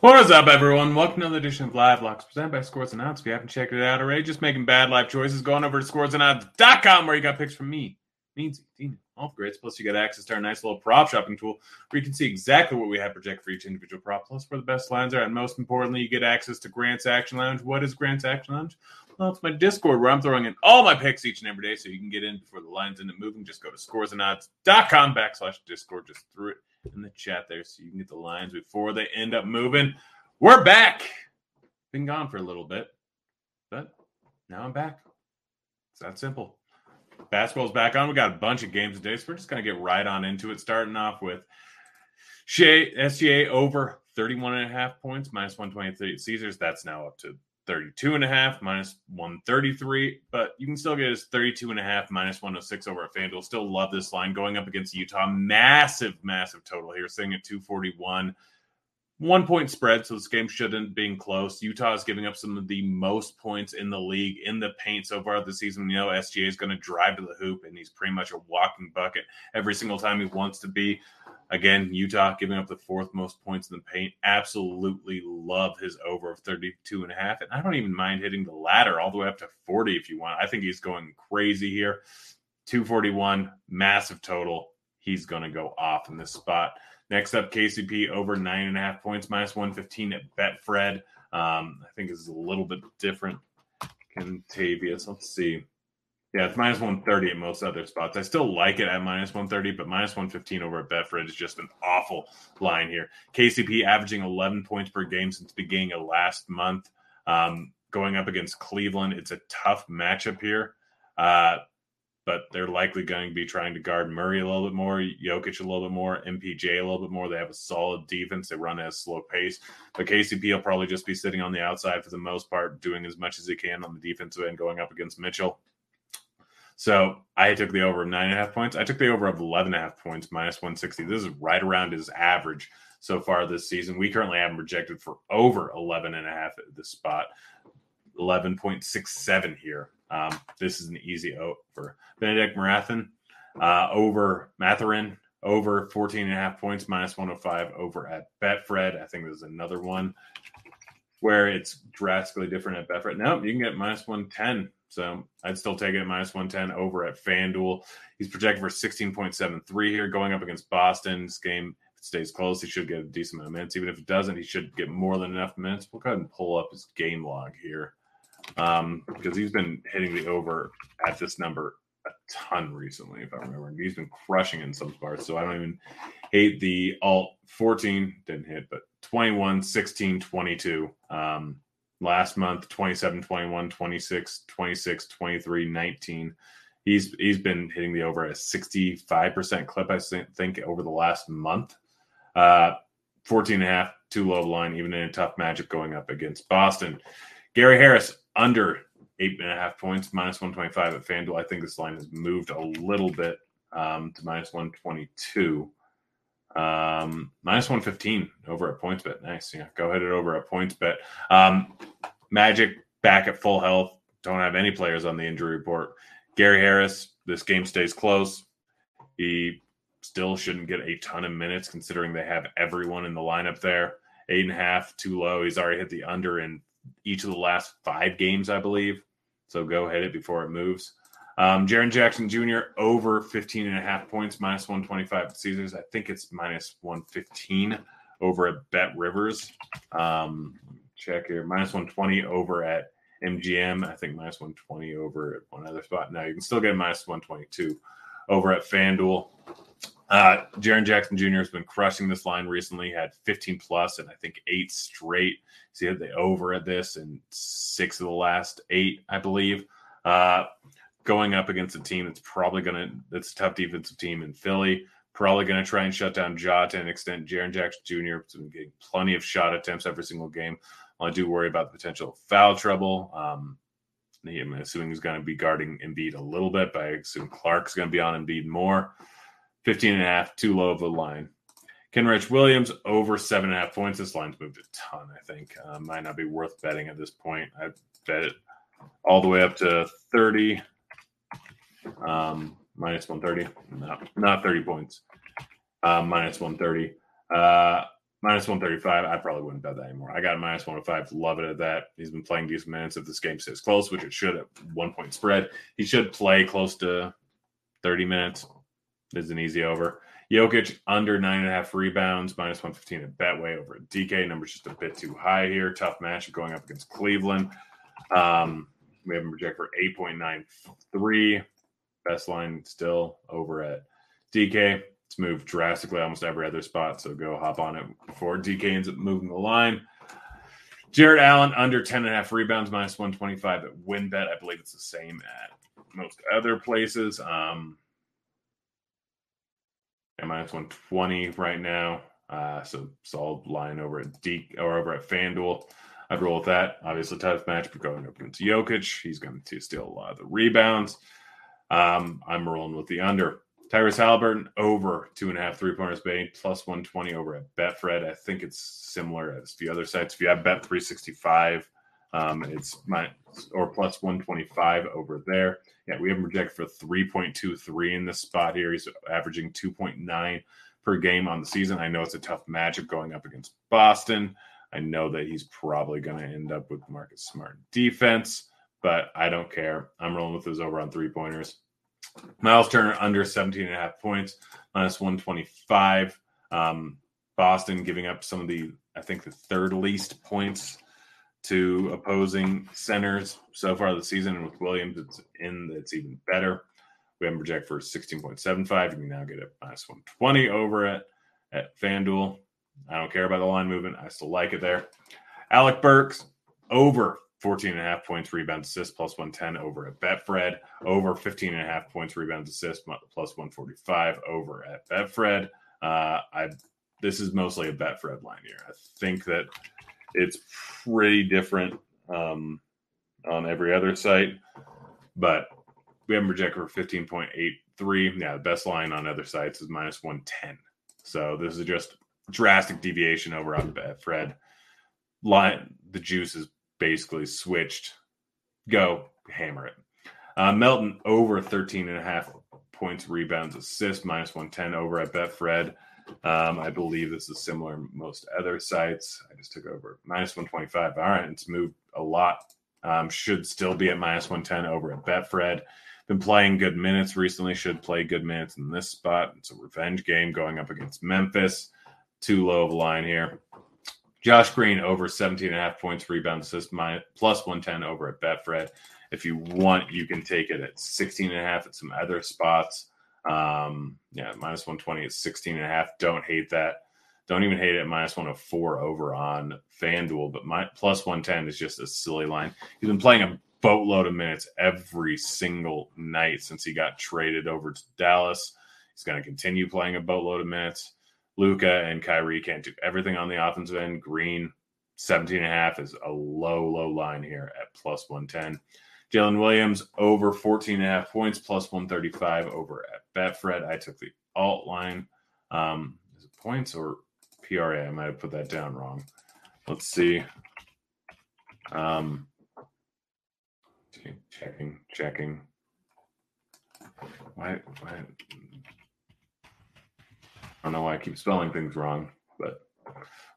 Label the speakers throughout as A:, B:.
A: What is up, everyone? Welcome to another edition of Live Locks presented by Scores and Odds. If you haven't checked it out already, just making bad life choices. Going over to scoresandodds.com where you got picks from me, Means, Tina, all grades. Plus, you get access to our nice little prop shopping tool where you can see exactly what we have projected for each individual prop, plus where the best lines are. And most importantly, you get access to Grant's Action Lounge. What is Grant's Action Lounge? Well, it's my Discord where I'm throwing in all my picks each and every day so you can get in before the lines end up moving. Just go to scoresandodds.com backslash Discord. Just through it in the chat there so you can get the lines before they end up moving. We're back. Been gone for a little bit, but now I'm back. It's that simple. Basketball's back on. We got a bunch of games today, so we're just going to get right on into it. Starting off with Shai, SGA over 31 and a half points, minus 123 Caesars. That's now up to 32 and a half minus 133 but you can still get his 32 and a half minus 106 over at fanduel. Still love this line going up against utah. Massive massive total here sitting at 241 one point spread so this game shouldn't be close. Utah is giving up some of the most points in the league in the paint so far this season. You know sga is going to drive to the hoop and he's pretty much a walking bucket every single time he wants to be Again, Utah giving up the fourth most points in the paint. Absolutely love his over of 32 and a half. And I don't even mind hitting the ladder all the way up to 40 if you want. I think he's going crazy here. 241, massive total. He's going to go off in this spot. Next up, KCP over nine and a half points, minus 115 at Betfred. Um, I think is a little bit different. Kentavious, let's see. Yeah, it's minus 130 at most other spots. I still like it at minus 130, but minus 115 over at Betfred is just an awful line here. KCP averaging 11 points per game since the beginning of last month. Um, going up against Cleveland, it's a tough matchup here. Uh, but they're likely going to be trying to guard Murray a little bit more, Jokic a little bit more, MPJ a little bit more. They have a solid defense. They run at a slow pace. But KCP will probably just be sitting on the outside for the most part, doing as much as he can on the defensive end, going up against Mitchell. So I took the over of nine and a half points. I took the over of 11 and a half points, minus 160. This is right around his average so far this season. We currently have him projected for over 11 and a half at this spot, 11.67 here. Um, this is an easy over. Bennedict Mathurin, uh, over Mathurin, over 14 and a half points, minus 105 over at Betfred. I think there's another one where it's drastically different at Betfred. No, you can get minus 110 so I'd still take it at minus 110 over at FanDuel. He's projected for 16.73 here going up against Boston. This game, stays close, he should get a decent amount of minutes. Even if it doesn't, he should get more than enough minutes. We'll go ahead and pull up his game log here um, because he's been hitting the over at this number a ton recently, if I remember. He's been crushing in some parts. So I don't even hate the alt 14, didn't hit, but 21, 16, 22. Um, last month 27 21 26 26 23 19 he's he's been hitting the over a 65% clip i think over the last month. Uh 14 and a half too low line even in a tough matchup going up against boston. Gary harris under eight and a half points minus 125 at fanduel. I think this line has moved a little bit um, to minus 122 um, minus 115 over at PointsBet. Nice. Yeah. Go ahead and over at PointsBet. Um, Magic back at full health. Don't have any players on the injury report. Gary Harris, this game stays close. He still shouldn't get a ton of minutes considering they have everyone in the lineup there. Eight and a half, too low. He's already hit the under in each of the last five games, I believe. So go hit it before it moves. Um, Jaren Jackson Jr. over 15 and a half points, minus 125 at Caesars. I think it's minus 115 over at Bet Rivers. Um, check here, minus 120 over at MGM. I think minus 120 over at one other spot. Now you can still get minus 122 over at FanDuel. Uh, Jaren Jackson Jr. has been crushing this line recently. Had 15 plus and I think eight straight. See the over at this and six of the last eight, I believe. Uh, going up against a team that's probably going to that's a tough defensive team in Philly. Probably going to try and shut down Ja to an extent. Jaren Jackson Jr. been getting plenty of shot attempts every single game. I do worry about the potential foul trouble. Um, I'm assuming he's going to be guarding Embiid a little bit, but I assume Clarke's going to be on Embiid more. 15 and a half, too low of a line. Kenrich Williams over seven and a half points. This line's moved a ton, I think. Uh, might not be worth betting at this point. I bet it all the way up to 30, um, minus 130. No, not 30 points, uh, minus 130. Uh, minus 135. I probably wouldn't bet that anymore. I got a minus 105. Love it at that. He's been playing decent minutes. If this game stays close, which it should at one point spread, he should play close to 30 minutes. This is an easy over. Jokic under nine and a half rebounds, minus 115 at Betway over at DK. Number's just a bit too high here. Tough matchup going up against Cleveland. Um, we have him project for 8.93. Best line still over at DK. It's moved drastically almost every other spot. So go hop on it before DK ends up moving the line. Jarrett Allen under 10 and a half rebounds, minus 125 at WynnBET. I believe it's the same at most other places. Um, yeah, minus 120 right now. Uh, so solid line over at D or over at FanDuel. I'd roll with that. Obviously, tough match, but going up against Jokic, he's going to steal a lot of the rebounds. Um, I'm rolling with the under. Tyrese Haliburton over two and a half three pointers made, plus 120 over at Betfred. I think it's similar as the other sites. If you have Bet 365, um, it's my or plus 125 over there. Yeah, we have him projected for 3.23 in this spot here. He's averaging 2.9 per game on the season. I know it's a tough matchup going up against Boston. I know that he's probably going to end up with Marcus Smart defense, but I don't care. I'm rolling with those over on three pointers. Miles Turner under 17 and a half points, minus 125. Um, Boston giving up some of the, I think, the third least points to opposing centers so far this season. And with Williams, it's in it's even better. We have project for 16.75. You can now get it minus 120 over at, at FanDuel. I don't care about the line movement. I still like it there. Alec Burks over 14 and a half points, rebounds, assists, plus 110 over at Betfred. Over 15 and a half points, rebounds, assists, plus 145 over at Betfred. Uh, I this is mostly a Betfred line here. I think that it's pretty different um, on every other site, but we have projected for 15.83. Yeah, the best line on other sites is minus 110. So this is just drastic deviation over on Betfred. Line the juice is basically switched. Go hammer it. Uh, Melton over 13 and a half points, rebounds, assists, minus 110 over at Betfred. Um, I believe this is similar most other sites. I just took over minus 125. All right, it's moved a lot. Um, should still be at minus 110 over at Betfred. Been playing good minutes recently. Should play good minutes in this spot. It's a revenge game going up against Memphis. Too low of a line here. Josh Green over 17 and a half points, rebound assist, minus, plus 110 over at Betfred. If you want, you can take it at 16 and a half at some other spots. Um, yeah, minus 120 is 16 and a half. Don't hate that. Don't even hate it at minus 104 over on FanDuel, but my plus 110 is just a silly line. He's been playing a boatload of minutes every single night since he got traded over to Dallas. He's going to continue playing a boatload of minutes. Luka and Kyrie can't do everything on the offensive end. Green, 17 and a half is a low, low line here at plus 110. Jalen Williams over 14 and a half points, plus 135 over at Betfred. I took the alt line. Um, is it points or PRA? I might have put that down wrong. Let's see. Um, checking, checking. Why, why? I don't know why I keep spelling things wrong, but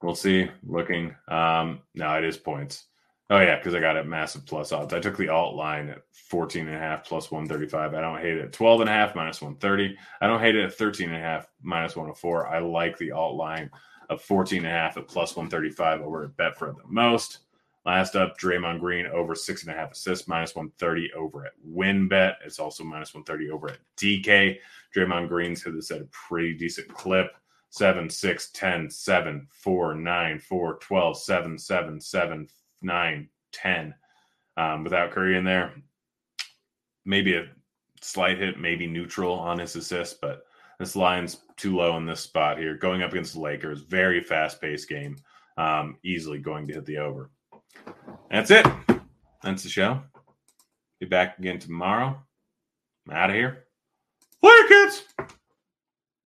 A: we'll see. Looking. Um, no, it is points. Oh yeah, because I got it massive plus odds. I took the alt line at 14 and a half plus 135. I don't hate it. 12 and a half minus 130. I don't hate it at 13 and a half minus 104. I like the alt line of 14 and a half at plus 135 over at Betfred the most. Last up, Draymond Green over six and a half assists, minus 130 over at WynnBET. It's also minus 130 over at DK. Draymond Green's hit this at a pretty decent clip. 7, 6, 10, 7, 4, 9, 4, 12, 7, 7, 7, 9, 10. Um, without Curry in there, maybe a slight hit, maybe neutral on his assist, but this line's too low in this spot here. Going up against the Lakers, very fast paced game, um, easily going to hit the over. That's it. That's the show. Be back again tomorrow. I'm out of here. Later, kids.